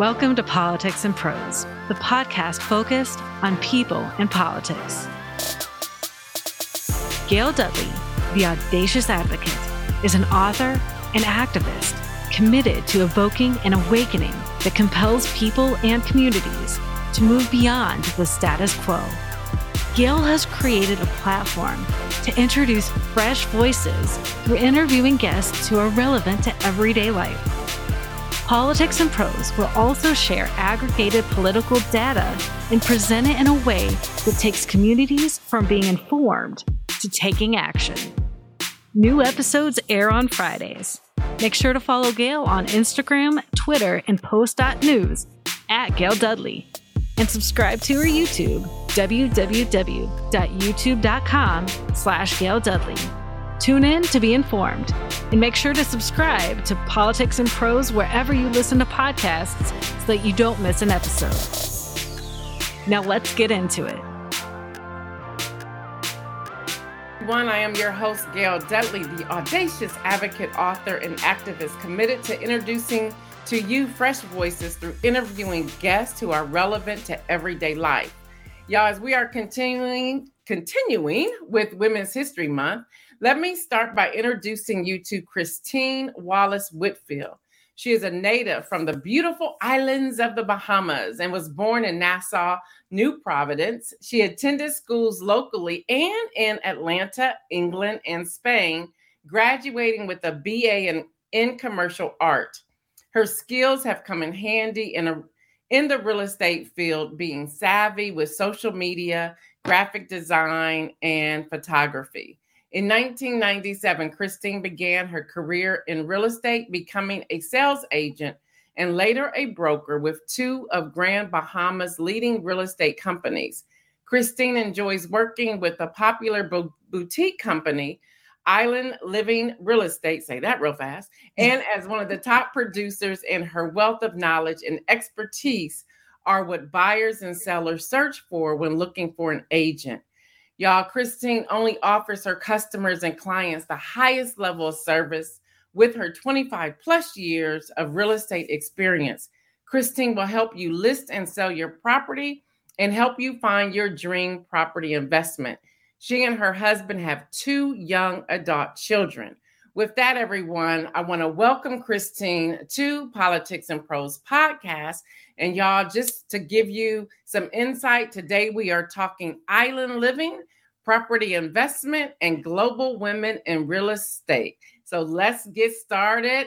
Welcome to Politics and Prose, the podcast focused on people and politics. Gail Dudley, the audacious advocate, is an author and activist committed to evoking an awakening that compels people and communities to move beyond the status quo. Gail has created a platform to introduce fresh voices through interviewing guests who are relevant to everyday life. Politics and Prose will also share aggregated political data and present it in a way that takes communities from being informed to taking action. New episodes air on Fridays. Make sure to follow Gail on Instagram, Twitter, and post.news at Gail Dudley. And subscribe to her YouTube, www.youtube.com slash Gail Dudley. Tune in to be informed. And make sure to subscribe to Politics and Prose wherever you listen to podcasts so that you don't miss an episode. Now let's get into it. One, I am your host, Gail Dudley, the audacious advocate, author, and activist committed to introducing to you fresh voices through interviewing guests who are relevant to everyday life. Y'all, as we are continuing continuing with Women's History Month, let me start by introducing you to Christine Wallace Whitfield. She is a native from the beautiful islands of the Bahamas and was born in Nassau, New Providence. She attended schools locally and in Atlanta, England, and Spain, graduating with a BA in, in commercial art. Her skills have come in handy in a in the real estate field, being savvy with social media, graphic design, and photography. In 1997, Christine began her career in real estate, becoming a sales agent and later a broker with two of Grand Bahama's leading real estate companies. Christine enjoys working with a popular boutique company, Island Living Real Estate, say that real fast, mm. and as one of the top producers, and her wealth of knowledge and expertise are what buyers and sellers search for when looking for an agent. Y'all, Christine only offers her customers and clients the highest level of service with her 25 plus years of real estate experience. Christine will help you list and sell your property and help you find your dream property investment. She and her husband have two young adult children. With that, everyone, I want to welcome Christine to Politics and Prose podcast. And y'all, just to give you some insight, today we are talking island living, property investment, and global women in real estate. So let's get started.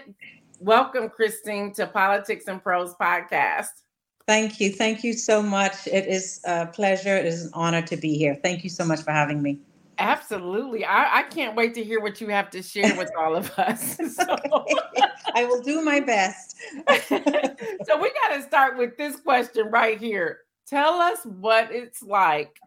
Welcome, Christine, to Politics and Prose podcast. Thank you. Thank you so much. It is a pleasure. It is an honor to be here. Thank you so much for having me. Absolutely. I, I, can't wait to hear what you have to share with all of us. So. I will do my best. so we got to start with this question right here. Tell us what it's like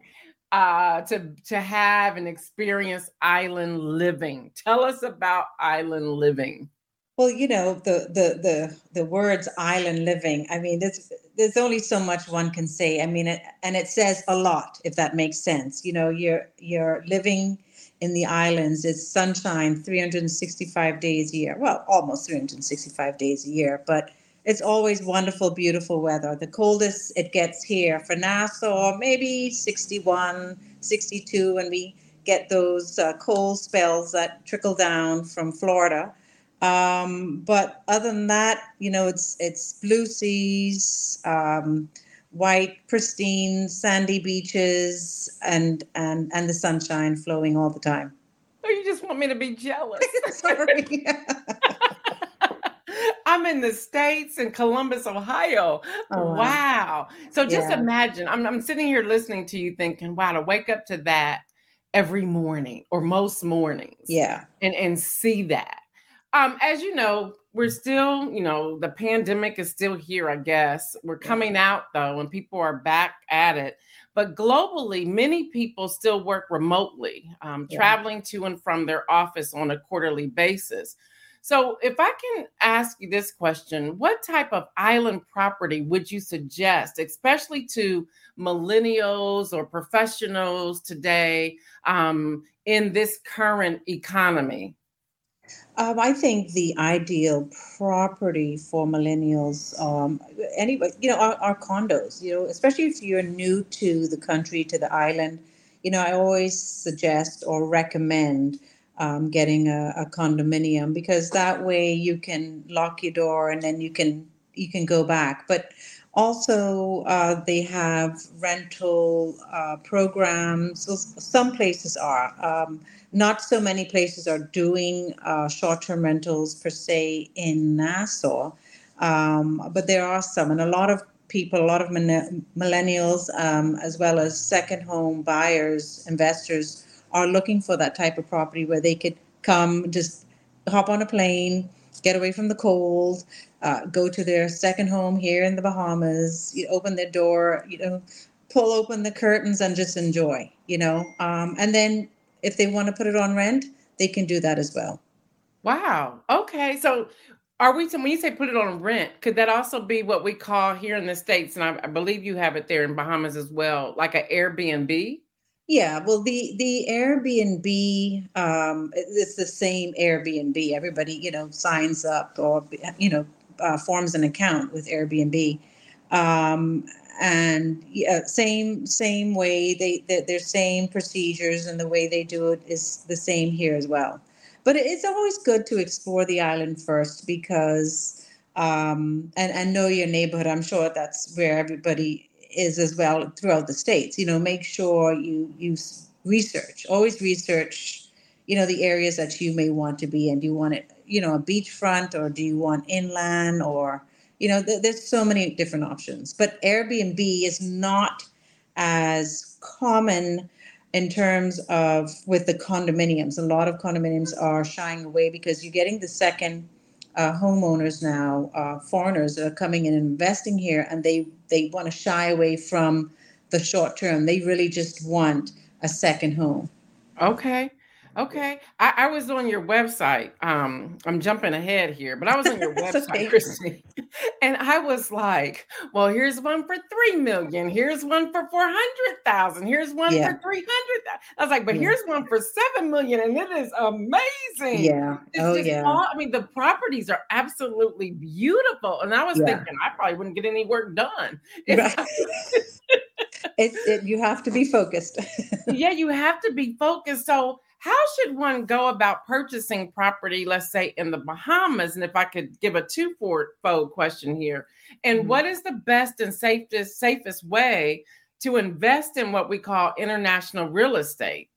uh, to to have and experience island living. Tell us about island living. Well, you know the the the the words island living. I mean, there's there's only so much one can say. I mean, it, and it says a lot if that makes sense. You know, you're you're living in the islands. It's sunshine 365 days a year. Well, almost 365 days a year, but it's always wonderful, beautiful weather. The coldest it gets here for Nassau, maybe 61, 62, and we get those uh, cold spells that trickle down from Florida. Um, but other than that, you know, it's it's blue seas, um, white, pristine, sandy beaches, and and and the sunshine flowing all the time. Oh, you just want me to be jealous? Sorry. I'm in the States in Columbus, Ohio. Oh, wow. wow. So just yeah. imagine, I'm, I'm sitting here listening to you thinking, wow, to wake up to that every morning or most mornings. Yeah. And and see that. Um, as you know, we're still, you know, the pandemic is still here, I guess. We're coming out though, and people are back at it. But globally, many people still work remotely, um, yeah. traveling to and from their office on a quarterly basis. So, if I can ask you this question, what type of island property would you suggest, especially to millennials or professionals today um, in this current economy? Um, I think the ideal property for millennials, um, anyway, you know, are, are, condos. You know, especially if you're new to the country, to the island. You know, I always suggest or recommend um, getting a, a, condominium because that way you can lock your door and then you can you can go back. But also, uh, they have rental uh, programs. Some places are. Um, not so many places are doing uh, short-term rentals per se in Nassau, um, but there are some, and a lot of people, a lot of millennials, um, as well as second home buyers, investors, are looking for that type of property where they could come, just hop on a plane, get away from the cold, uh, go to their second home here in the Bahamas, you open their door, you know, pull open the curtains and just enjoy, you know. Um, and then if they want to put it on rent, they can do that as well. Wow. Okay. So are we, when you say put it on rent, could that also be what we call here in the States, and I, I believe you have it there in Bahamas as well, like an Airbnb? Yeah, well, the the Airbnb, um, it's the same Airbnb. Everybody, you know, signs up or you know uh, forms an account with Airbnb, um, and yeah, same same way they, they their same procedures and the way they do it is the same here as well. But it's always good to explore the island first because um, and and know your neighborhood. I'm sure that's where everybody is as well throughout the states. You know, make sure you you research. Always research. You know the areas that you may want to be in. Do you want it, you know, a beachfront, or do you want inland, or you know, th- there's so many different options. But Airbnb is not as common in terms of with the condominiums. A lot of condominiums are shying away because you're getting the second uh, homeowners now, uh, foreigners that are coming in and investing here, and they they want to shy away from the short term. They really just want a second home. Okay. Okay. I, I, was on your website. Um, I'm jumping ahead here, but I was on your website, okay. Christine. And I was like, well, here's one for three million. Here's one for four hundred thousand. Here's one yeah. for three hundred. I was like, but yeah. here's one for seven million, and it is amazing. Yeah. It's oh, yeah. All, I mean, the properties are absolutely beautiful. And I was yeah. thinking I probably wouldn't get any work done. It's, it, it, you have to be focused. yeah, you have to be focused. So how should one go about purchasing property, let's say in the Bahamas? And if I could give a two-fold question here, and mm-hmm. what is the best and safest safest way to invest in what we call international real estate?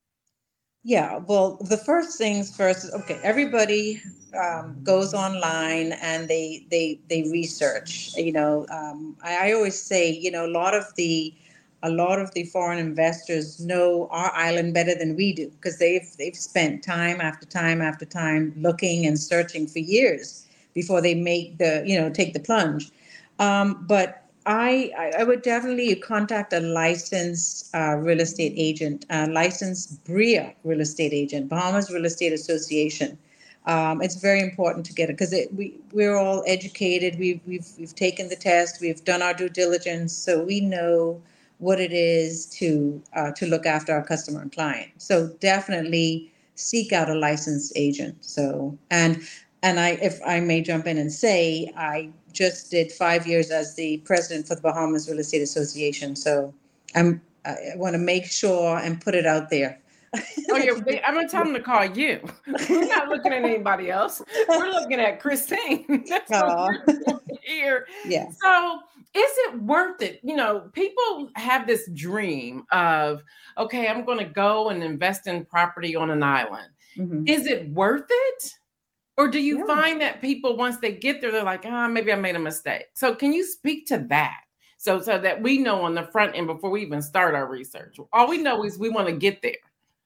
Yeah, well, the first things first. Okay, everybody um, goes online and they they they research. You know, um, I, I always say, you know, a lot of the a lot of the foreign investors know our island better than we do because they've they've spent time after time after time looking and searching for years before they make the you know take the plunge. Um, but I I would definitely contact a licensed uh, real estate agent, a licensed BREA real estate agent, Bahamas Real Estate Association. Um, it's very important to get it because we we're all educated. We've we've we've taken the test. We've done our due diligence, so we know what it is to uh, to look after our customer and client. So definitely seek out a licensed agent. So and and I if I may jump in and say I just did five years as the president for the Bahamas Real Estate Association. So I'm I want to make sure and put it out there. Oh yeah, I'm gonna tell them to call you. We're not looking at anybody else. We're looking at Christine. That's here. Yeah. So is it worth it? You know, people have this dream of, okay, I'm going to go and invest in property on an island. Mm-hmm. Is it worth it? Or do you yeah. find that people, once they get there, they're like, ah, oh, maybe I made a mistake? So, can you speak to that? So, so that we know on the front end before we even start our research. All we know is we want to get there.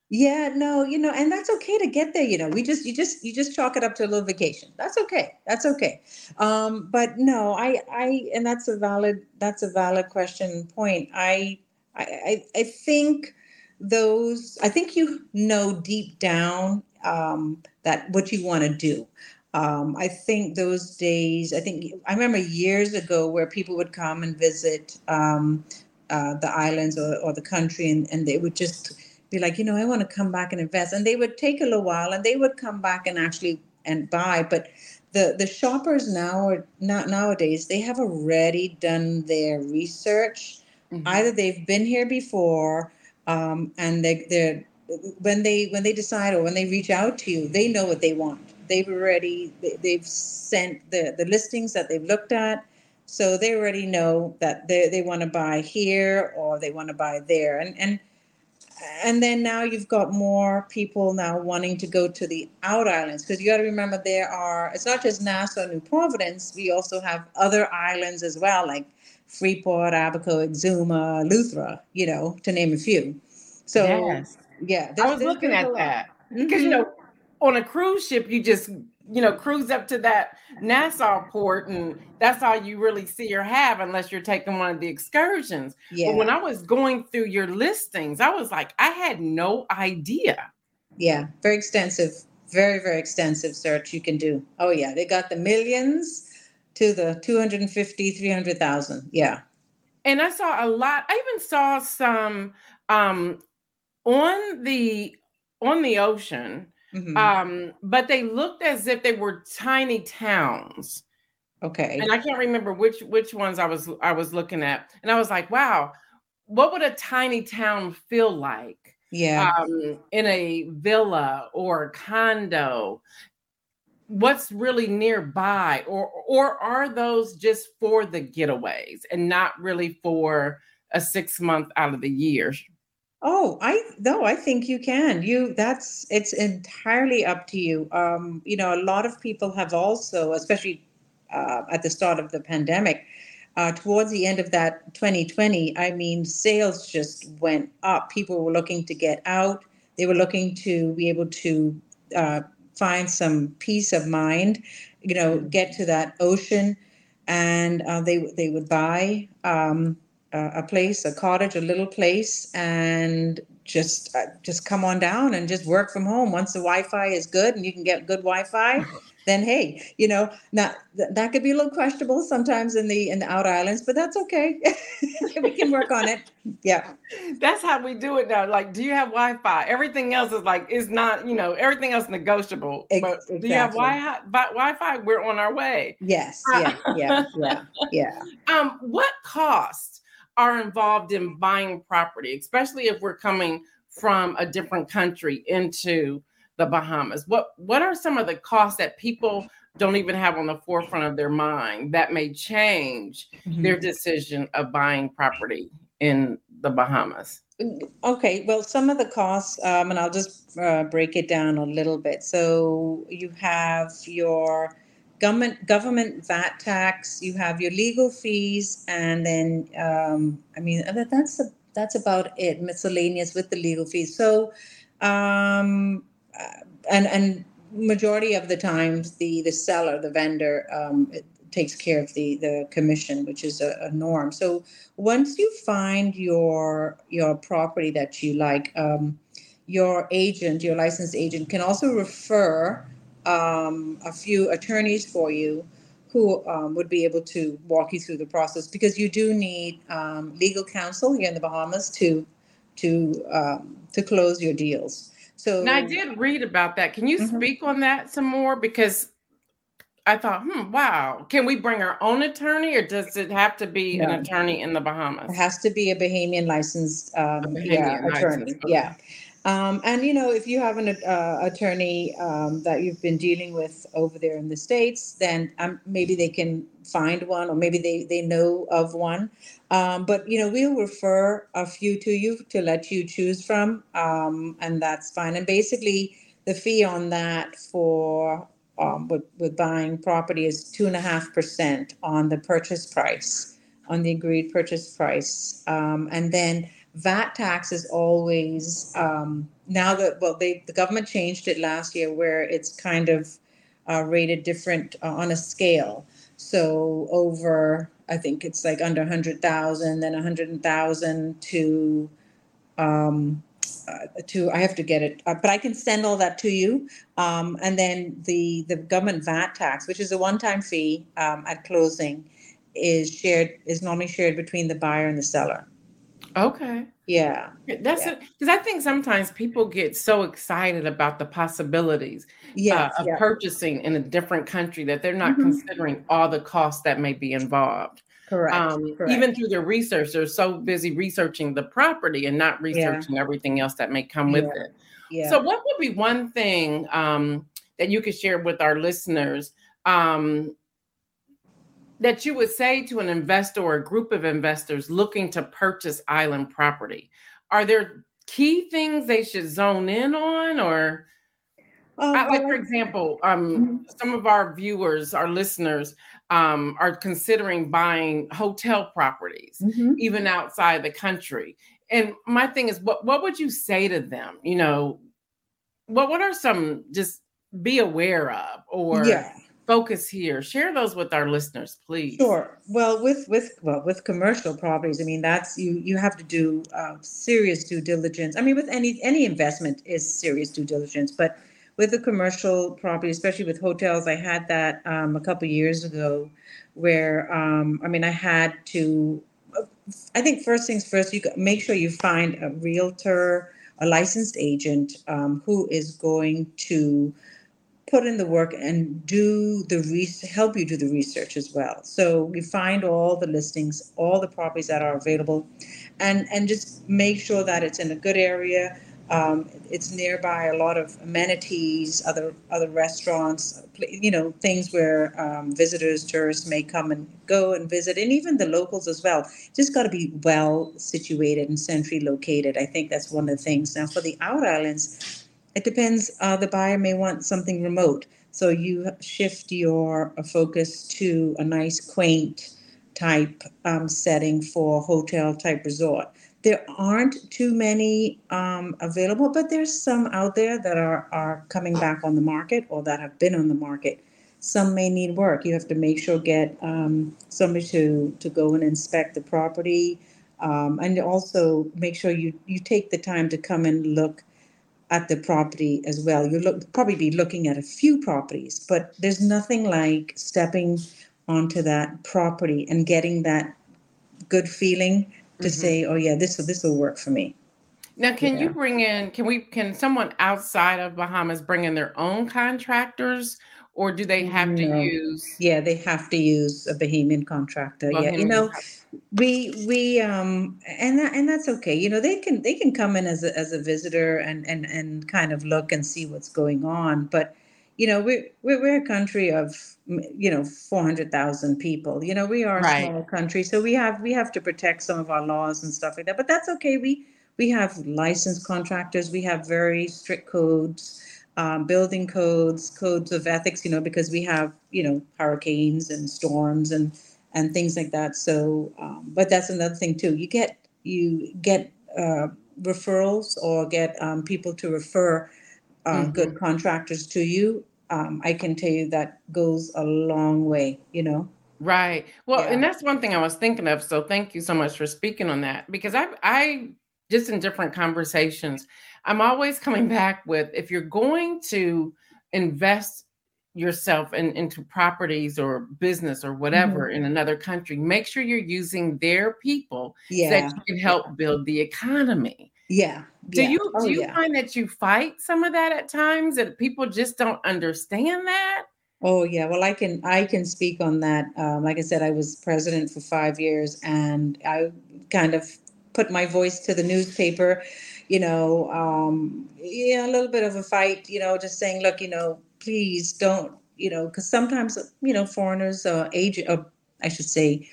Yeah, no, you know, and that's okay to get there. You know, we just you just you just chalk it up to a little vacation. That's okay. That's okay. Um, but no, I I and that's a valid that's a valid question point. I I I think those I think you know deep down um, that what you want to do. Um, I think those days. I think I remember years ago where people would come and visit um, uh, the islands or, or the country, and, and they would just be like, you know, I want to come back and invest. And they would take a little while and they would come back and actually and buy. But the the shoppers now are not nowadays they have already done their research. Mm-hmm. Either they've been here before, um, and they they're when they when they decide or when they reach out to you, they know what they want. They've already they, have sent the the listings that they've looked at, so they already know that they they want to buy here or they want to buy there, and and and then now you've got more people now wanting to go to the out islands because you got to remember there are it's not just Nassau, New Providence. We also have other islands as well, like Freeport, Abaco, Exuma, Eleuthera you know, to name a few. So yes. yeah, I was looking at that because mm-hmm. you know on a cruise ship you just you know, cruise up to that Nassau port, and that's all you really see or have unless you're taking one of the excursions. Yeah. But when I was going through your listings, I was like, I had no idea. Yeah, very extensive, very, very extensive search you can do. Oh, yeah, they got the millions to the 250, 300,000. Yeah. And I saw a lot, I even saw some um on the on the ocean Mm-hmm. Um, but they looked as if they were tiny towns. Okay. And I can't remember which which ones I was I was looking at. And I was like, wow, what would a tiny town feel like? Yeah. Um, in a villa or a condo. What's really nearby, or or are those just for the getaways and not really for a six month out of the year? Oh, I no, I think you can. You that's it's entirely up to you. Um, you know, a lot of people have also, especially uh, at the start of the pandemic, uh, towards the end of that 2020, I mean, sales just went up. People were looking to get out. They were looking to be able to uh, find some peace of mind. You know, get to that ocean, and uh, they they would buy. Um, a place, a cottage, a little place, and just uh, just come on down and just work from home. Once the Wi-Fi is good and you can get good Wi-Fi, then hey, you know, now th- that could be a little questionable sometimes in the in the out islands, but that's okay. we can work on it. Yeah, that's how we do it now. Like, do you have Wi-Fi? Everything else is like is not, you know, everything else negotiable. Ex- but exactly. do you have Wi-Fi? Wi-Fi? We're on our way. Yes. Yeah. yeah. Yeah. Yeah. Um, what cost? Are involved in buying property, especially if we're coming from a different country into the Bahamas? What what are some of the costs that people don't even have on the forefront of their mind that may change mm-hmm. their decision of buying property in the Bahamas? Okay, well, some of the costs, um, and I'll just uh, break it down a little bit. So you have your government government VAT tax. You have your legal fees, and then um, I mean that's the, that's about it. Miscellaneous with the legal fees. So, um, uh, and and majority of the times the the seller, the vendor, um, takes care of the the commission, which is a, a, norm. So once you find your your property that you like, um, your agent, your licensed agent, can also refer um, a few attorneys for you who um, would be able to walk you through the process because you do need um, legal counsel here in the Bahamas to to um, to close your deals. So now I did read about that. Can you mm-hmm. speak on that some more? Because I thought, hmm, wow, can we bring our own attorney, or does it have to be no. an attorney in the Bahamas? It has to be a Bahamian licensed um, Bahamian yeah, attorney. Okay. Yeah. Um, and you know, if you have an uh, attorney um, that you've been dealing with over there in the states, then um, maybe they can find one, or maybe they they know of one. Um, but you know, we'll refer a few to you to let you choose from, um, and that's fine. And basically, the fee on that for um, with, with buying property is two and a half percent on the purchase price, on the agreed purchase price, and then VAT tax is always um, now that well they the government changed it last year where it's kind of uh, rated different uh, on a scale. So over I think it's like under hundred thousand, then a hundred thousand to um, uh, to I have to get it, uh, but I can send all that to you. Um, and then the the government VAT tax, which is a one time fee um, at closing, is shared is normally shared between the buyer and the seller. Okay. Yeah. That's yeah. it. Because I think sometimes people get so excited about the possibilities yes, uh, of yeah. purchasing in a different country that they're not Mhm. considering all the costs that may be involved. Correct. Um, correct. even through their research, they're so busy researching the property and not researching everything else that may come with Yeah. it. yeah. So, what would be one thing um, that you could share with our listeners um, that you would say to an investor or a group of investors looking to purchase island property? Are there key things they should zone in on, or Um, I- like for example, um, some of our viewers, our listeners, um, are considering buying hotel properties mhm. even outside the country. And my thing is, what what would you say to them? You know, what what are some just be aware of or yeah. Focus here? Share those with our listeners, please. Sure. Well, with with well with commercial properties, I mean that's you you have to do uh, serious due diligence. I mean, with any any investment is serious due diligence, but with the commercial property, especially with hotels, I had that um, a couple years ago, where um, I mean I had to. I think first things first, you make sure you find a realtor, a licensed agent um, who is going to put in the work and do the research, help you do the research as well. So you find all the listings, all the properties that are available, and and just make sure that it's in a good area. Um, it's nearby a lot of amenities, other other restaurants, you know, things where um, visitors, tourists may come and go and visit, and even the locals as well. Just got to be well situated and centrally located. I think that's one of the things. Now for the out islands, it depends. Uh, the buyer may want something remote, so you shift your uh, focus to a nice, quaint type um, setting for hotel type resort. There aren't too many um, available, but there's some out there that are are coming back on the market or that have been on the market. Some may need work. You have to make sure get um, somebody to to go and inspect the property, um, and also make sure you you take the time to come and look at the property as well. You look probably be looking at a few properties, but there's nothing like stepping onto that property and getting that good feeling to Mhm. say, "Oh yeah, this this will work for me." Now, can you bring in? Can we? Can someone outside of Bahamas bring in their own contractors, or do they have to use? Yeah, they have to use a Bahamian contractor. yeah, you know, we we um and that, and that's okay. You know, they can they can come in as a as a visitor and and and kind of look and see what's going on, but you know, we we're, we're a country of you know 400,000 people. You know, we are a Right. small country, so we have we have to protect some of our laws and stuff like that. But that's okay. We we have licensed contractors. We have very strict codes, um, building codes, codes of ethics. You know, because we have you know hurricanes and storms and and things like that. So, um, but that's another thing too. You get you get uh, referrals or get um, people to refer um, good contractors to you. Um, I can tell you that goes a long way. You know. Right. Well, Yeah. and that's one thing I was thinking of. So thank you so much for speaking on that because I, I just in different conversations, I'm always coming back with if you're going to invest yourself in, into properties or business or whatever in another country, make sure you're using their people so Yeah. that you can help build the economy. Yeah. Do yeah. you Oh, do you yeah. find that you fight some of that at times that people just don't understand that? Oh yeah, well I can I can speak on that. Um, like I said, I was president for five years, and I kind of put my voice to the newspaper. You know, um, yeah, a little bit of a fight. You know, just saying, look, you know, please don't. You know, because sometimes you know foreigners, uh, agent, uh, I should say,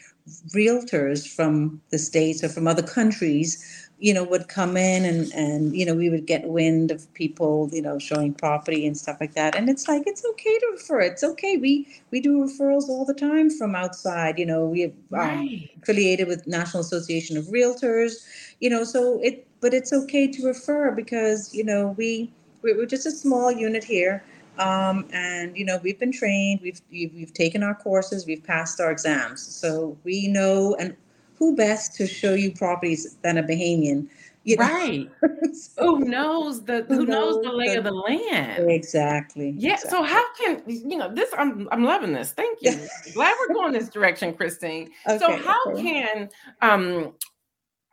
realtors from the states or from other countries you know, would come in and, and, you know, we would get wind of people, you know, showing property and stuff like that. And it's like, it's okay to refer. It's okay. We, we do referrals all the time from outside, you know, we have um, affiliated with National Association of Realtors, you know, so it, but it's okay to refer because, you know, we, we- we're just a small unit here. Um, and, you know, we've been trained, we've, we've, we've taken our courses, we've passed our exams. So we know, and who best to show you properties than a Bahamian? You know? Right. So- Who knows the Who who knows the lay the- of the land? Exactly. Yeah. So how can you know this? I'm I'm loving this. Thank you. Glad we're going this direction, Christine. so how okay. can um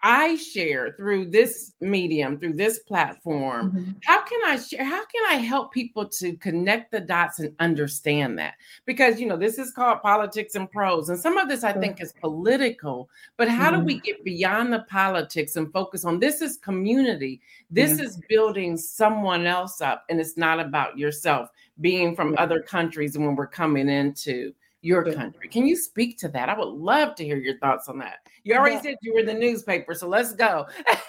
I share through this medium, through this platform, mm-hmm. how can I share? How can I help people to connect the dots and understand that? Because, you know, this is called politics and prose. And some of this I think is political, but how mm-hmm. do we get beyond the politics and focus on this is community? This mm-hmm. is building someone else up, and it's not about yourself being from other countries and when we're coming into your country. Can you speak to that? I would love to hear your thoughts on that. You already well, said you were in the newspaper, so let's go.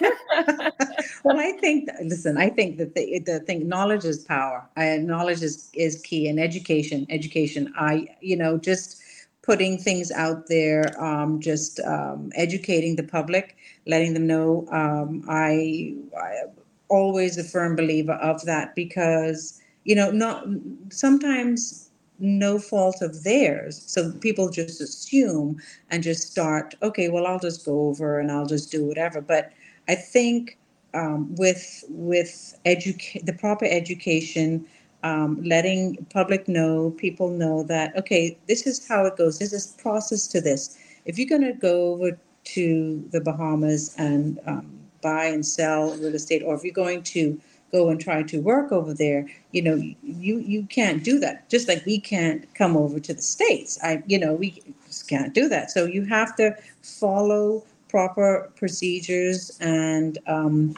well, I think listen, I think that the, the thing knowledge is power. I, knowledge is is key and education, education. I you know just putting things out there, um, just um, educating the public, letting them know. Um, I, I always a firm believer of that because you know not sometimes no fault of theirs. So people just assume and just start, okay, well, I'll just go over and I'll just do whatever. But I think um, with with educa- the proper education, um, letting public know, people know that okay, this is how it goes. There's this process to this. If you're going to go over to the Bahamas and um, buy and sell real estate, or if you're going to go and try to work over there you know you you can't do that. Just like we can't come over to the states. I you know we just can't do that. So you have to follow proper procedures and um,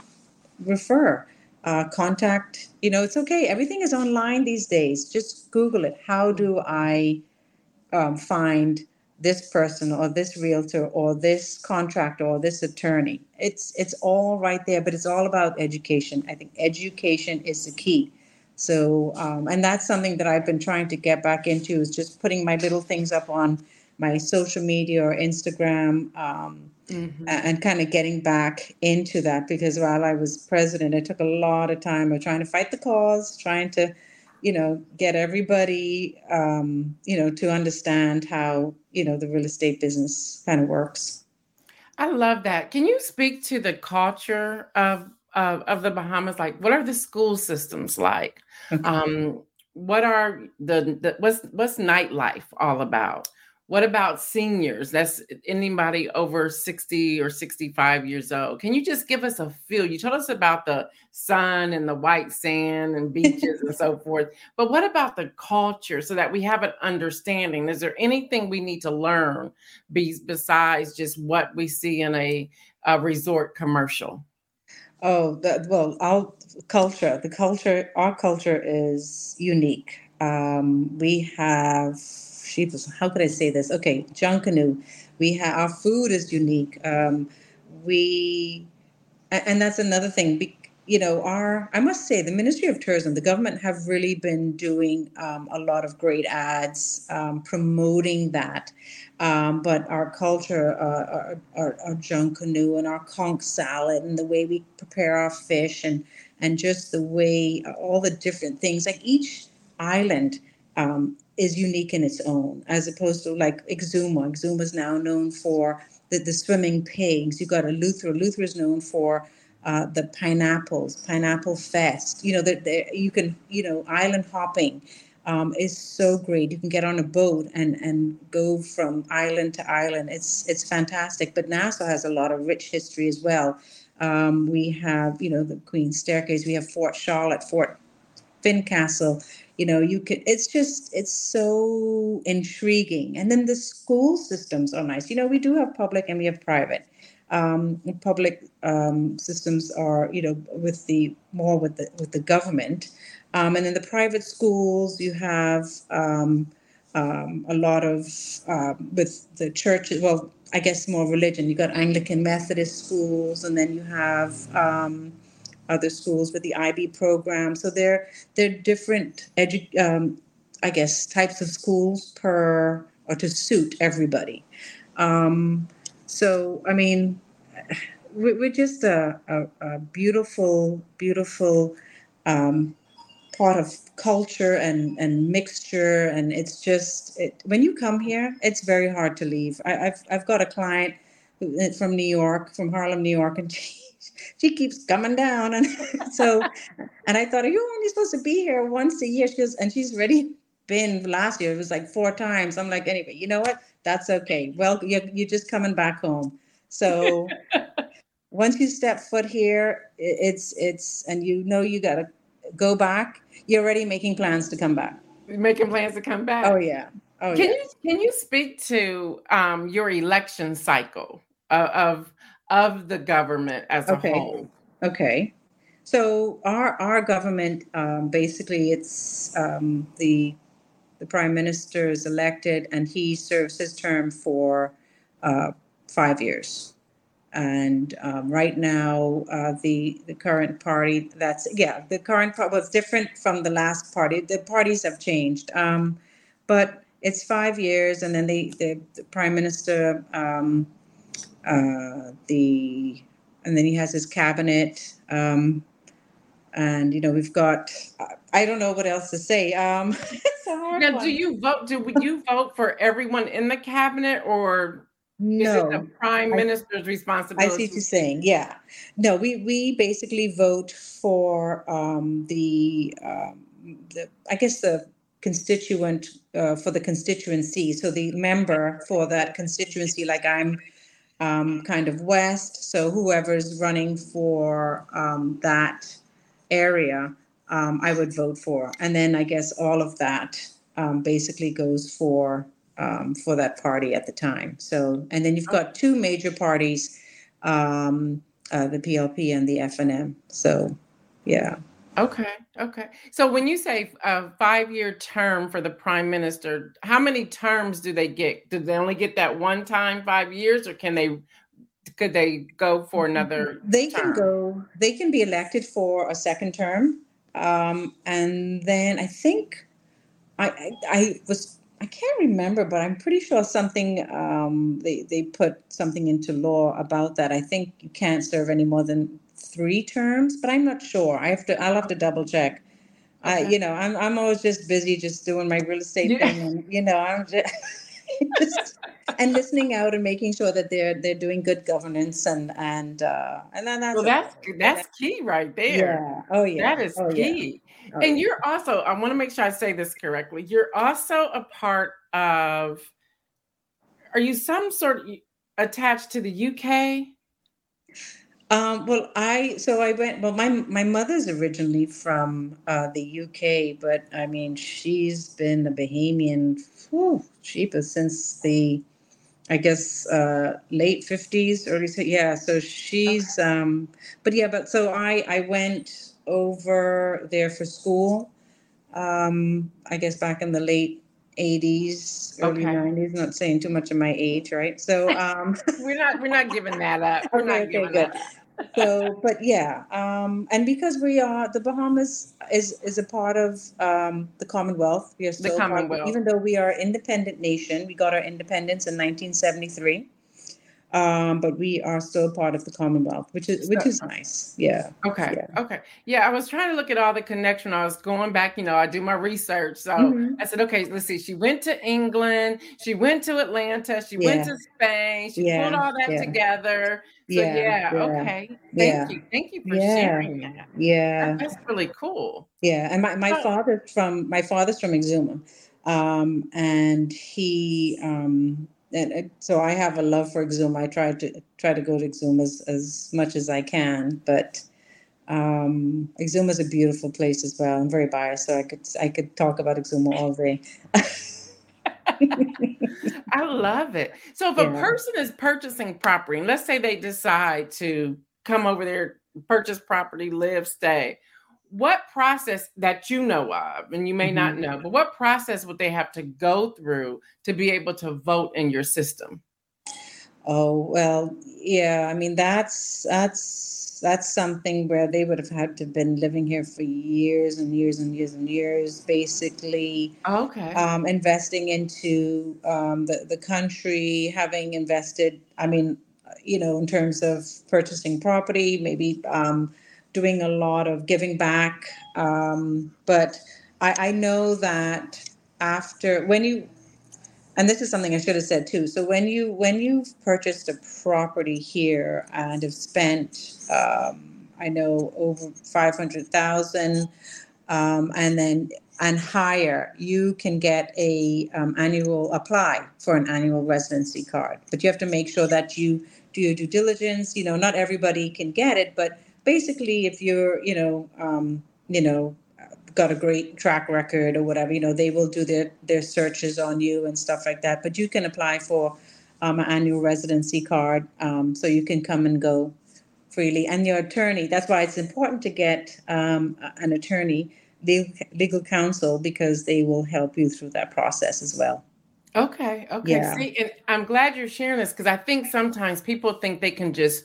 refer uh, contact you know it's okay. Everything is online these days. Just google it. How do i um, find this person or this realtor or this contractor or this attorney. It's it's all right there, but it's all about education. I think education is the key. So, um, and that's something that I've been trying to get back into is just putting my little things up on my social media or Instagram, um, mm-hmm. and kind of getting back into that because while I was president, it took a lot of time of trying to fight the cause, trying to you know, get everybody, um, you know, to understand how, you know, the real estate business kind of works. I love that. Can you speak to the culture of of, of the Bahamas? Like, what are the school systems like? Okay. Um, what are the, the what's what's nightlife all about? What about seniors? That's anybody over 60 or 65 years old. Can you just give us a feel? You told us about the sun and the white sand and beaches and so forth. But what about the culture so that we have an understanding? Is there anything we need to learn besides just what we see in a, a resort commercial? Oh, the, well, our culture, the culture, our culture is unique. Um, we have how could I say this? Okay, Junkanoo. We have our food is unique. Um, we, and that's another thing. You know, our I must say the Ministry of Tourism, the government have really been doing um, a lot of great ads um, promoting that. Um, but our culture, uh, our, our, our Junkanoo and our conch salad and the way we prepare our fish and and just the way all the different things like each island um, is unique in its own, as opposed to like Exuma. Exuma is now known for the, the swimming pigs. You got Eleuthera. Eleuthera is known for uh, the pineapples, pineapple fest. You know, that you can, you know, island hopping um, is so great. You can get on a boat and and go from island to island. It's it's fantastic. But Nassau has a lot of rich history as well. Um, we have, you know, the Queen's Staircase. We have Fort Charlotte, Fort Fincastle you know you could it's just it's so intriguing. And then the school systems are nice. You know we do have public and we have private. Um, public um, systems are you know with the more with the with the government. Um, and in the private schools you have um, um, a lot of uh, with the churches well i guess more religion. You got anglican methodist schools and then you have um, other schools with the IB program. So they're they're different edu- um, I guess types of schools per or to suit everybody. Um, so I mean, we're just a, a, a beautiful, beautiful um, part of culture and and mixture, and it's just it, when you come here, it's very hard to leave. I, have I've got a client from New York, from Harlem, New York, and she keeps coming down. And so, and I thought, you're you only supposed to be here once a year? She goes, and she's already been last year. It was like four times. I'm like, anyway, you know what? That's okay. Well, you're, you're just coming back home. So, once you step foot here, it's it's and you know you got to go back. You're already making plans to come back. Making plans to come back. Oh yeah. Oh can yeah. you can you speak to um, your election cycle of, of of the government as Okay. a whole? Okay. So our our government um, basically it's um, the the prime minister is elected and he serves his term for uh, five years. And um, right now, uh, the the current party that's yeah the current part was different from the last party. The parties have changed, um, but it's five years, and then the the, the prime minister, um, uh, the and then he has his cabinet. Um, and you know we've got I- don't know what else to say. Um, it's a hard Now, do you vote? Do you vote for everyone in the cabinet, or is it the No, prime I- minister's responsibility. I see what you're saying. Yeah, no, we we basically vote for um, the um, the I guess the constituent uh, for the constituency. So the member for that constituency, like I'm um, kind of west. So whoever's running for um, that area, um, I would vote for. And then I guess all of that um, basically goes for um, for that party at the time. So and then you've got two major parties, um, uh, the PLP and the FNM. So yeah. Okay, okay. So when you say a five-year term for the prime minister, how many terms do they get? Do they only get that one time, five years, or can they? Could they go for another? They can go. They can be elected for a second term, um, and then I think I, I I was I can't remember, but I'm pretty sure something um, they they put something into law about that. I think you can't serve any more than three terms, but I'm not sure. I have to. I'll have to double check. Uh, you know, I'm I'm always just busy just doing my real estate Yeah. thing, and you know, I'm just, just and listening out and making sure that they're they're doing good governance and and uh, and then that's Well, that's okay. that's key right there. yeah. Oh yeah. That is oh, yeah. key. Oh, And yeah. you're also, I want to make sure I say this correctly. You're also a part of, are you some sort of attached to the UK? Um, well, I so I went. Well, my my mother's originally from uh, the UK, but I mean, she's been a Bahamian, whew, since the, I guess, uh, late fifties, early yeah. So she's, um, but yeah, but so I I went over there for school. Um, I guess back in the late eighties, early Okay. nineties. Not saying too much of my age, right? So um. We're not, we're not giving that up. We're Okay, not okay, giving good. So but yeah um and because we are the bahamas is is a part of um the commonwealth we are still part- Commonwealth. even though we are an independent nation we got our independence in 1973 um but we are still part of the commonwealth which is which is nice yeah Okay. Yeah. Okay. Yeah. I was trying to look at all the connection. I was going back, you know, I do my research. So Mhm. I said, okay, let's see. She went to England. She went to Atlanta. She went to Spain. She Yeah, pulled all that yeah. together. So Yeah, yeah, yeah, okay. Thank yeah. you. Thank you for Yeah. sharing that. yeah That's really cool. Yeah, and my, my Oh. father's from my father's from Exuma, um, and he um, and uh, so I have a love for Exuma. I try to try to go to Exuma as, as much as I can, but um, Exuma is a beautiful place as well. I'm very biased, so I could I could talk about Exuma all day. I love it. So if a person is purchasing property, and let's say they decide to come over there, purchase property, live, stay, what process that you know of, and you may not Mm-hmm. know, but what process would they have to go through to be able to vote in your system? Oh well, yeah. I mean, that's that's that's something where they would have had to have been living here for years and years and years and years, basically. Okay. um, investing into um, the, the country, having invested, I mean, you know, in terms of purchasing property, maybe um, doing a lot of giving back. Um, but I, I know that after, when you, and this is something I should have said too. So when you when you've purchased a property here and have spent, um, I know over five hundred thousand, um, and then and higher, you can get a um, annual apply for an annual residency card. But you have to make sure that you do your due diligence. You know, not everybody can get it, but basically, if you're, you know, um, you know, got a great track record or whatever, you know, they will do their their searches on you and stuff like that. But you can apply for um, an annual residency card, um, so you can come and go freely. And your attorney. That's why it's important to get um, an attorney, legal, legal counsel, because they will help you through that process as well. Okay. Okay. Yeah. See, and I'm glad you're sharing this because I think sometimes people think they can just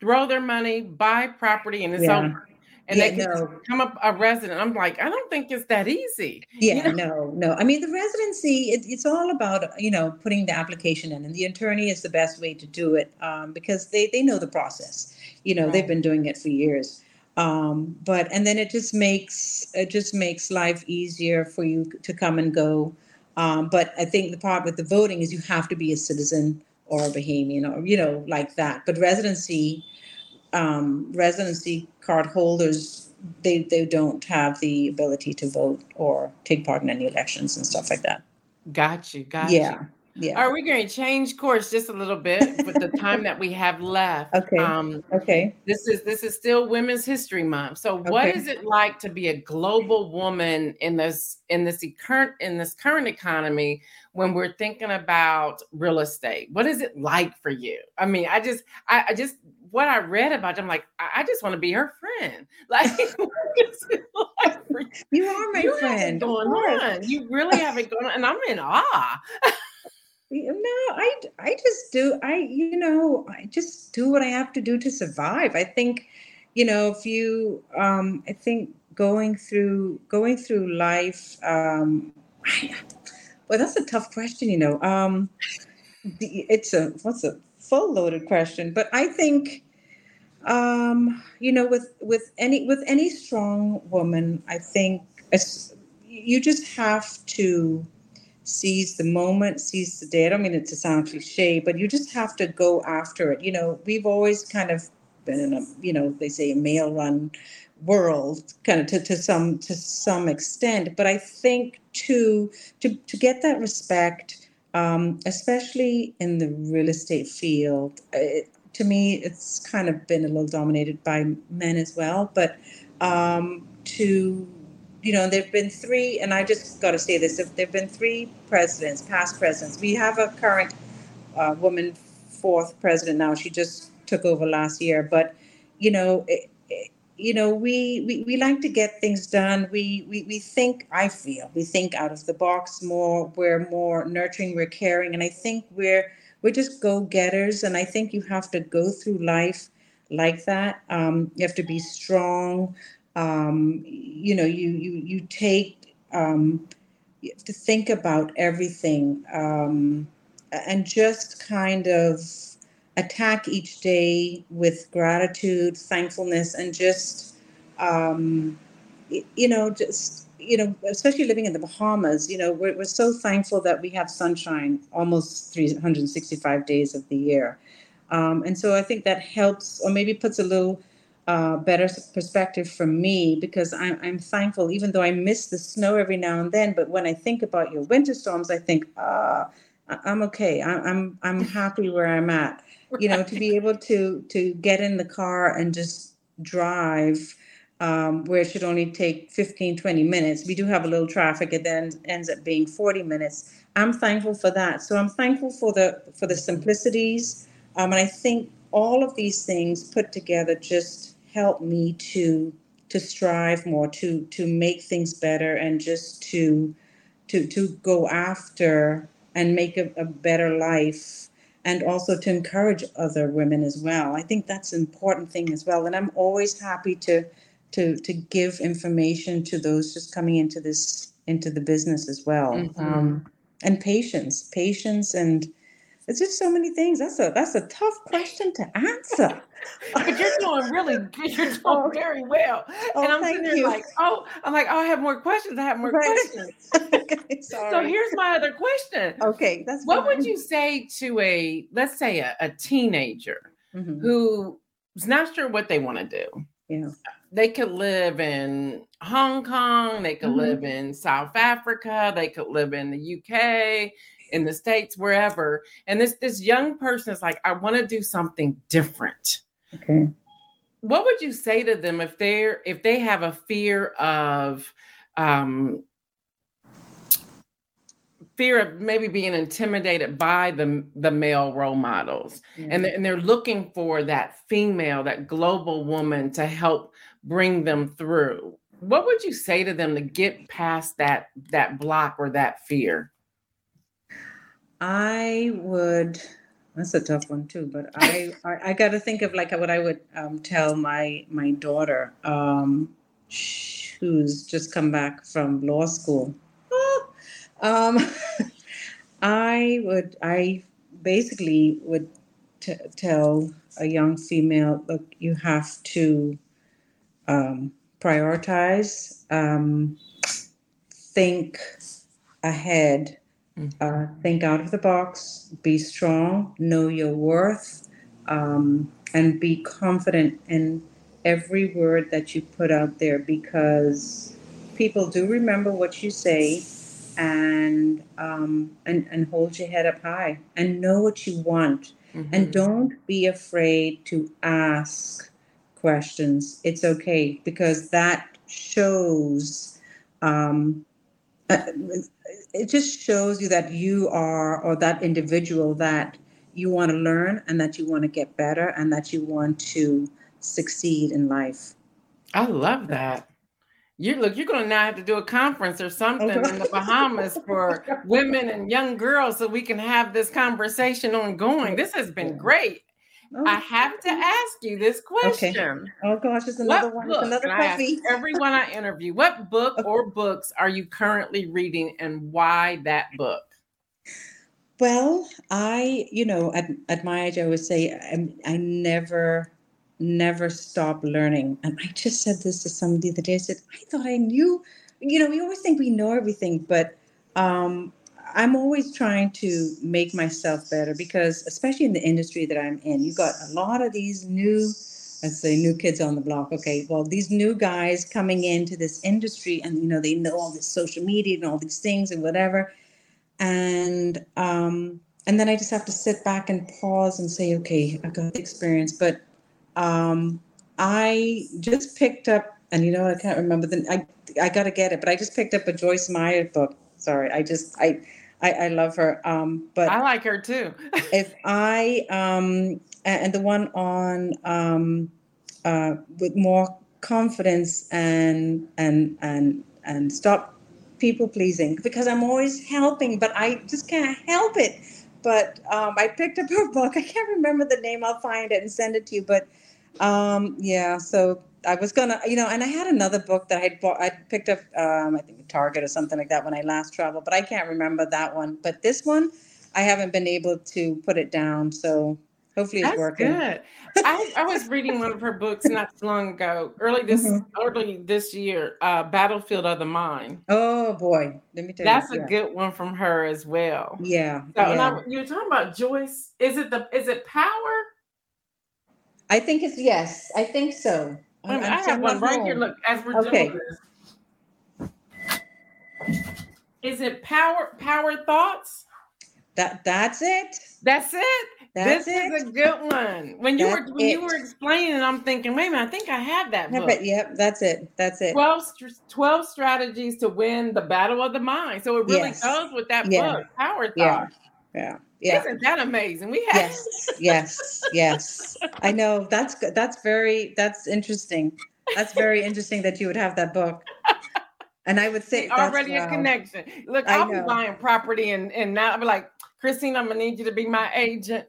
throw their money, buy property, and it's yeah. over. And yeah, they can no. come up a resident. I'm like, I don't think it's that easy. Yeah, you know? no, no. I mean, the residency, it, it's all about, you know, putting the application in, and the attorney is the best way to do it um, because they they know the process. You know, right. they've been doing it for years. Um, but and then it just makes it just makes life easier for you to come and go. Um, but I think the part with the voting is you have to be a citizen or a Bahamian or you know like that. But residency um, residency card holders they they don't have the ability to vote or take part in any elections and stuff like that. Got you. Got yeah. you. Yeah. Are we going to change course just a little bit with the time that we have left? Okay. Um, okay. This is this is still Women's History Month. So, okay. what is it like to be a global woman in this in this current in this current economy when we're thinking about real estate? What is it like for you? I mean, I just I, I just what I read about you, I'm like, I, I just want to be her friend. Like, you are my you friend. Going on. You really haven't gone on, and I'm in awe. no, I I just do. I you know I just do what I have to do to survive. I think, you know, if you, um, I think going through going through life. Um, well, that's a tough question. You know, um, it's a what's a full loaded question, but I think um, you know with with any with any strong woman, I think you just have to seize the moment, seize the day. I don't mean it to sound cliche, but you just have to go after it. You know, we've always kind of been in a, you know, they say a male run world kind of to, to some to some extent. But I think to to to get that respect um, especially in the real estate field. It, to me, it's kind of been a little dominated by men as well. But um, to, you know, there have been three, and I just got to say this: there have been three presidents, past presidents. We have a current uh, woman, fourth president now. She just took over last year, but you know, it, you know, we, we, we like to get things done. We, we, we think, I feel, we think out of the box more. We're more nurturing, we're caring. And I think we're, we're just go getters. And I think you have to go through life like that. Um, you have to be strong. Um, you know, you, you, you take, um, you have to think about everything um, and just kind of, attack each day with gratitude, thankfulness, and just, um, you know, just, you know, especially living in the Bahamas, you know, we're, we're so thankful that we have sunshine almost 365 days of the year. Um, and so I think that helps, or maybe puts a little uh, better perspective for me because I'm, I'm thankful, even though I miss the snow every now and then. But when I think about your winter storms, I think, ah, I'm okay. I'm I'm happy where I'm at. You know to be able to to get in the car and just drive um, where it should only take 15 20 minutes. We do have a little traffic. It then ends up being 40 minutes. I'm thankful for that. So i'm thankful for the for the simplicities um, and i think all of these things put together just help me to to strive more to to make things better and just to to to go after and make a, a better life and also to encourage other women as well. I think that's an important thing as well. And I'm always happy to to to give information to those just coming into this into the business as well. Mm-hmm. Um, and patience, patience, and it's just so many things. That's a that's a tough question to answer. but you're doing really good. You're doing oh, very well. Oh, and I'm sitting there like, oh, I'm like, oh, I have more questions. I have more right. questions. okay, so here's my other question. Okay, that's what fine. would you say to a let's say a, a teenager mm-hmm. who's not sure what they want to do? Yeah. They could live in Hong Kong, they could mm-hmm. live in South Africa, they could live in the UK, in the states, wherever. And this this young person is like, I want to do something different. Okay. What would you say to them if they're if they have a fear of um, fear of maybe being intimidated by the the male role models yeah. and, and they're looking for that female that global woman to help bring them through what would you say to them to get past that that block or that fear i would that's a tough one too but i i, I got to think of like what i would um, tell my my daughter um, who's just come back from law school um, I would, I basically would t- tell a young female, look, you have to um, prioritize, um, think ahead. Uh, think out of the box, be strong, know your worth, um, and be confident in every word that you put out there because people do remember what you say and um, and and hold your head up high and know what you want mm-hmm. and don't be afraid to ask questions it's okay because that shows um, uh, it just shows you that you are or that individual that you want to learn and that you want to get better and that you want to succeed in life i love that you look, you're going to now have to do a conference or something in the Bahamas for women and young girls so we can have this conversation ongoing. This has been great. Oh, I have to ask you this question. Okay. Oh gosh, it's another what one. Book, another coffee. everyone I interview, what book or books are you currently reading and why that book? Well, I, you know, at, at my age, I would say I, I never never stop learning. And I just said this to somebody the other day. I said, I thought I knew, you know, we always think we know everything, but um, I'm always trying to make myself better because, especially in the industry that I'm in, you've got a lot of these new, let's say, new kids on the block. Okay, well, these new guys coming into this industry and, you know, they know all this social media and all these things and whatever. And, um, and then I just have to sit back and pause and say, okay, I've got the experience, but um, I just picked up, and you know, I can't remember the. I I got to get it, but I just picked up a Joyce Meyer book. Sorry, I just I I, I love her. Um, but I like her too. if I um and the one on um uh with more confidence and and and and stop people pleasing because I'm always helping, but I just can't help it. But um, I picked up her book. I can't remember the name. I'll find it and send it to you. But um, yeah, so I was gonna, you know, and I had another book that I bought. I picked up, um, I think Target or something like that when I last traveled, but I can't remember that one. But this one, I haven't been able to put it down. So hopefully it's That's working. Good. I, I, was reading one of her books not too long ago, early this mm-hmm. early this year, uh, Battlefield of the Mind. Oh boy, let me tell That's you. That's a yeah. good one from her as well. Yeah. So yeah. I, you're talking about Joyce. Is it the is it Power? I think it's yes. I think so. I, I have one right home. here. Look, as we're okay. doing this. Is it power power thoughts? That that's it. That's it. That's this it. is a good one. When you that's were when it. you were explaining, I'm thinking, wait a minute, I think I have that book. But yep, that's it. That's it. 12, 12 strategies to win the battle of the mind. So it really yes. goes with that yeah. book, Power Thought. Yeah. Yeah. Yeah. Isn't that amazing? We have yes, yes, yes. I know that's. That's very that's interesting. That's very interesting that you would have that book. And I would say already a connection. Look, I'll be buying property and and now I'll be like, Christine, I'm gonna need you to be my agent.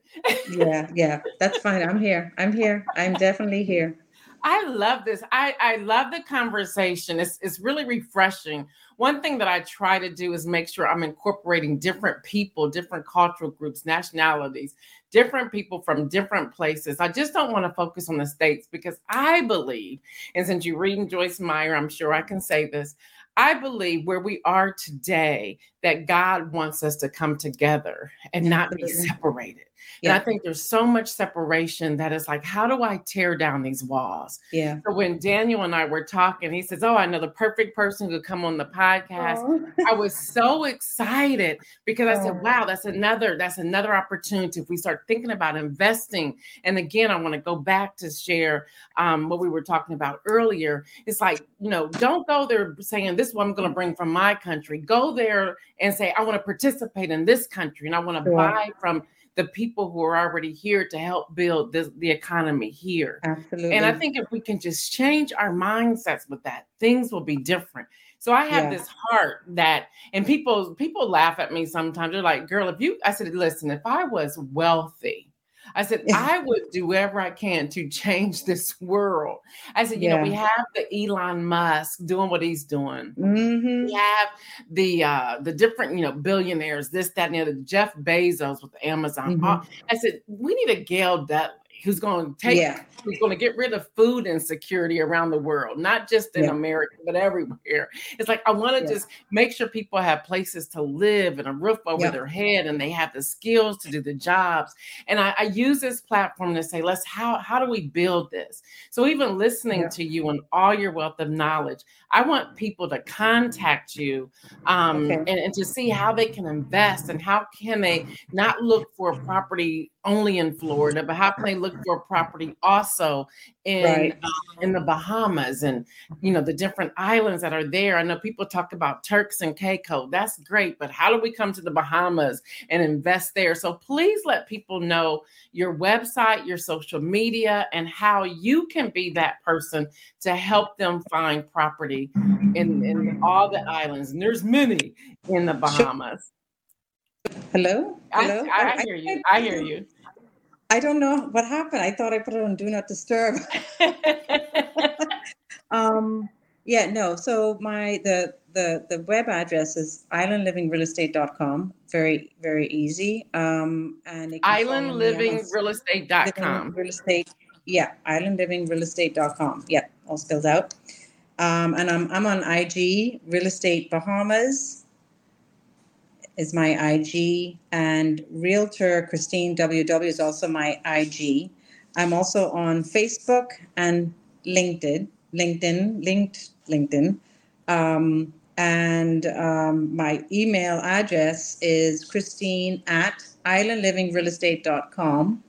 yeah, yeah, that's fine. I'm here. I'm here. I'm definitely here. I love this. I, I love the conversation. It's, it's really refreshing. One thing that I try to do is make sure I'm incorporating different people, different cultural groups, nationalities, different people from different places. I just don't want to focus on the states because I believe, and since you're reading Joyce Meyer, I'm sure I can say this. I believe where we are today that God wants us to come together and not be separated. Yeah. And I think there's so much separation that it's like, how do I tear down these walls? Yeah. So when Daniel and I were talking, he says, Oh, I know the perfect person who could come on the podcast. I was so excited because I said, Wow, that's another, that's another opportunity. If we start thinking about investing. And again, I want to go back to share um, what we were talking about earlier. It's like, you know, don't go there saying this is what I'm going to bring from my country. Go there and say, I want to participate in this country and I want to sure. buy from the people who are already here to help build this, the economy here. Absolutely. And I think if we can just change our mindsets with that, things will be different. So I have yeah. this heart that, and people people laugh at me sometimes. They're like, "Girl, if you," I said, "Listen, if I was wealthy." I said, I would do whatever I can to change this world. I said, you yeah. know, we have the Elon Musk doing what he's doing. Mm-hmm. We have the uh the different, you know, billionaires, this, that, and the other, Jeff Bezos with Amazon. Mm-hmm. I said, we need a Gail Dudley who's going to take yeah. who's going to get rid of food insecurity around the world not just in yeah. america but everywhere it's like i want to yeah. just make sure people have places to live and a roof over their head and they have the skills to do the jobs and I, I, use this platform to say let's how how do we build this so even listening to you and all your wealth of knowledge i want people to contact you um, okay. and, and to see how they can invest and how can they not look for property only in Florida, but how can they look for property also in right. uh, in the Bahamas and you know the different islands that are there? I know people talk about Turks and Caicos. That's great, but how do we come to the Bahamas and invest there? So please let people know your website, your social media, and how you can be that person to help them find property in, in all the islands. And there's many in the Bahamas. Hello? Hello? I, I, I hear you. I hear you. I don't know what happened. I thought I put it on do not disturb. um, yeah, no. So my the the the web address is islandlivingrealestate.com. Very very easy. Um, and islandlivingrealestate.com. Real estate. Yeah, islandlivingrealestate.com. Yeah, all spelled out. Um, and I'm I'm on IG Real Estate Bahamas is my IG, and Realtor Christine WW is also my IG. I'm also on Facebook and LinkedIn, LinkedIn, linked LinkedIn. Um, and um, my email address is christine at islandlivingrealestate.com.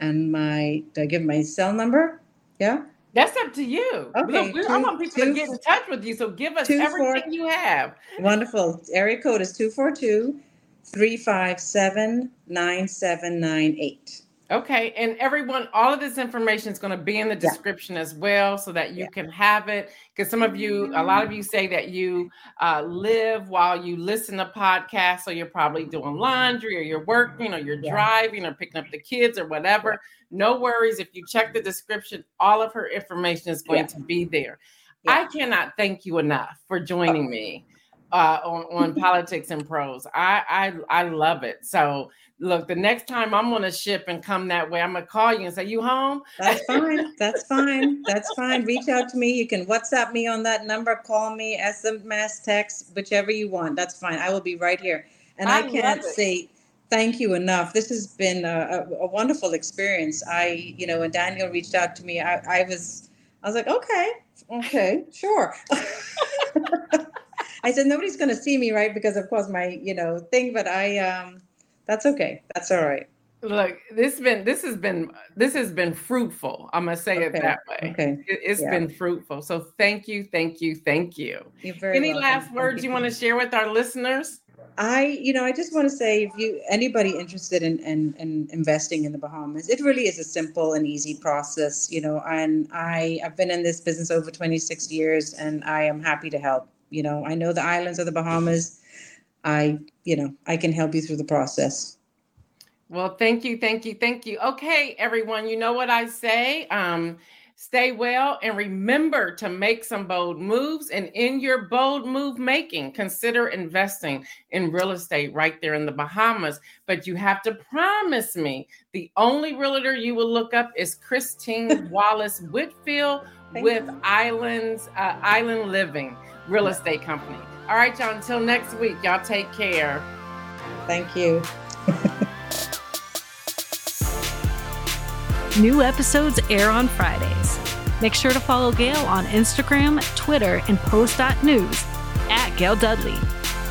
And my, do I give my cell number? Yeah. That's up to you. Okay. Look, two, I want people two, to get in touch with you. So give us two, everything four, you have. Wonderful. Area code is 242 357 9798. Okay. And everyone, all of this information is going to be in the description yeah. as well so that you yeah. can have it. Because some of you, a lot of you say that you uh, live while you listen to podcasts. So you're probably doing laundry or you're working or you're yeah. driving or picking up the kids or whatever. No worries. If you check the description, all of her information is going to be there. I cannot thank you enough for joining oh. me uh, on, on politics and prose. I, I I love it. So look, the next time I'm on a ship and come that way, I'm gonna call you and say, "You home?" That's fine. That's fine. That's fine. Reach out to me. You can WhatsApp me on that number. Call me, SMS, text, whichever you want. That's fine. I will be right here. And I, I can't say thank you enough. This has been a, a, a, wonderful experience. I, you know, when Daniel reached out to me, I, I was, I was like, okay, okay, sure. I said nobody's going to see me, right? Because of course my, you know, thing. But I, um, that's okay. That's all right. Look, this been this has been this has been fruitful. I'm gonna say okay. it that way. Okay, it, has yeah. been fruitful. So thank you, thank you, thank you. You're very Any welcome. last words you, you want to share with our listeners? I, you know, I just want to say if you anybody interested in, in, in investing in the Bahamas, it really is a simple and easy process, you know. And I I've been in this business over 26 years, and I am happy to help. You know, I know the islands of the Bahamas. I, you know, I can help you through the process. Well, thank you, thank you, thank you. Okay, everyone, you know what I say. Um, stay well and remember to make some bold moves. And in your bold move making, consider investing in real estate right there in the Bahamas. But you have to promise me the only realtor you will look up is Christine Wallace Whitfield with you. Islands uh, Island Living Real Estate Company. All right, y'all. Until next week, y'all take care. Thank you. New episodes air on Fridays. Make sure to follow Gail on Instagram, Twitter, and post.news at Gail Dudley.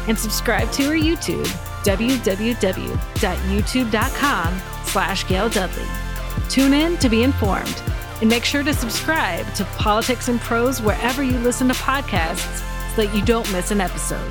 And subscribe to her YouTube, www.youtube.com slash Gail Dudley. Tune in to be informed. And make sure to subscribe to Politics and Prose wherever you listen to podcasts so that you don't miss an episode.